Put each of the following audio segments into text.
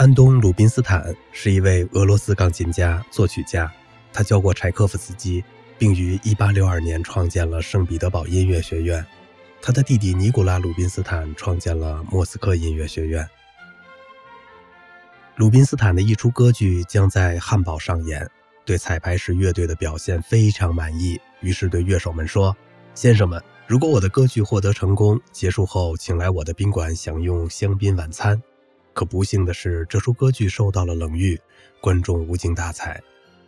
安东·鲁宾斯坦是一位俄罗斯钢琴家、作曲家，他教过柴可夫斯基，并于1862年创建了圣彼得堡音乐学院。他的弟弟尼古拉·鲁宾斯坦创建了莫斯科音乐学院。鲁宾斯坦的一出歌剧将在汉堡上演，对彩排时乐队的表现非常满意，于是对乐手们说：“先生们，如果我的歌剧获得成功，结束后请来我的宾馆享用香槟晚餐。”可不幸的是，这出歌剧受到了冷遇，观众无精打采。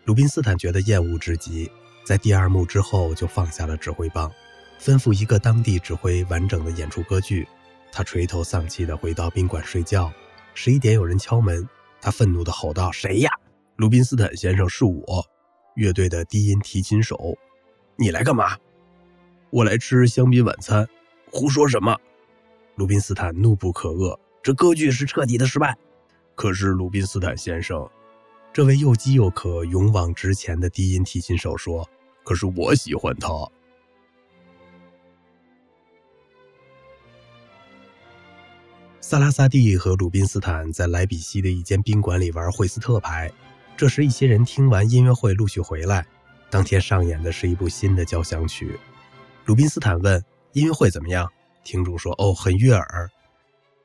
鲁宾斯坦觉得厌恶至极，在第二幕之后就放下了指挥棒，吩咐一个当地指挥完整的演出歌剧。他垂头丧气地回到宾馆睡觉。十一点有人敲门，他愤怒地吼道：“谁呀？”鲁宾斯坦先生，是我，乐队的低音提琴手。你来干嘛？我来吃香槟晚餐。胡说什么？鲁宾斯坦怒不可遏。这歌剧是彻底的失败。可是鲁宾斯坦先生，这位又饥又渴、勇往直前的低音提琴手说：“可是我喜欢他。”萨拉萨蒂和鲁宾斯坦在莱比锡的一间宾馆里玩惠斯特牌。这时，一些人听完音乐会陆续回来。当天上演的是一部新的交响曲。鲁宾斯坦问：“音乐会怎么样？”听众说：“哦，很悦耳。”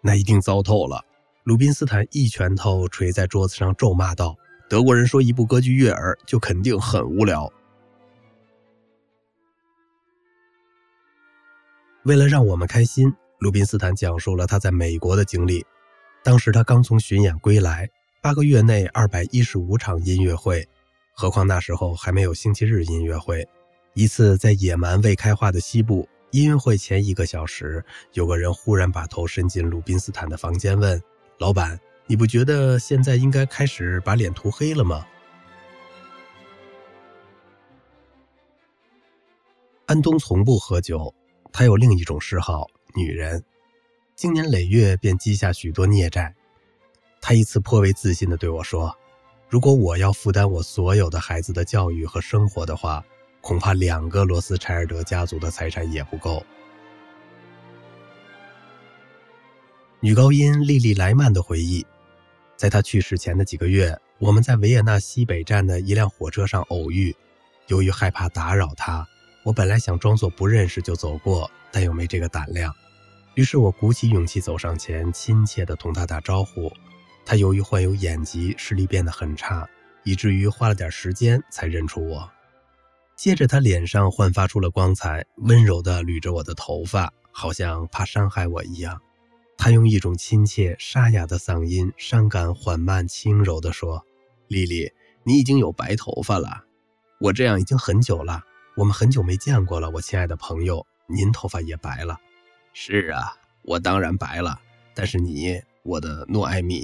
那一定糟透了！鲁宾斯坦一拳头捶在桌子上，咒骂道：“德国人说一部歌剧悦耳，就肯定很无聊。”为了让我们开心，鲁宾斯坦讲述了他在美国的经历。当时他刚从巡演归来，八个月内二百一十五场音乐会，何况那时候还没有星期日音乐会。一次在野蛮未开化的西部。音乐会前一个小时，有个人忽然把头伸进鲁宾斯坦的房间，问：“老板，你不觉得现在应该开始把脸涂黑了吗？”安东从不喝酒，他有另一种嗜好——女人。经年累月便积下许多孽债。他一次颇为自信地对我说：“如果我要负担我所有的孩子的教育和生活的话。”恐怕两个罗斯柴尔德家族的财产也不够。女高音莉莉莱曼的回忆，在她去世前的几个月，我们在维也纳西北站的一辆火车上偶遇。由于害怕打扰她，我本来想装作不认识就走过，但又没这个胆量。于是我鼓起勇气走上前，亲切地同她打招呼。她由于患有眼疾，视力变得很差，以至于花了点时间才认出我。接着，他脸上焕发出了光彩，温柔地捋着我的头发，好像怕伤害我一样。他用一种亲切沙哑的嗓音，伤感缓慢、轻柔地说：“丽丽，你已经有白头发了。我这样已经很久了。我们很久没见过了，我亲爱的朋友。您头发也白了。是啊，我当然白了。但是你，我的诺艾米。”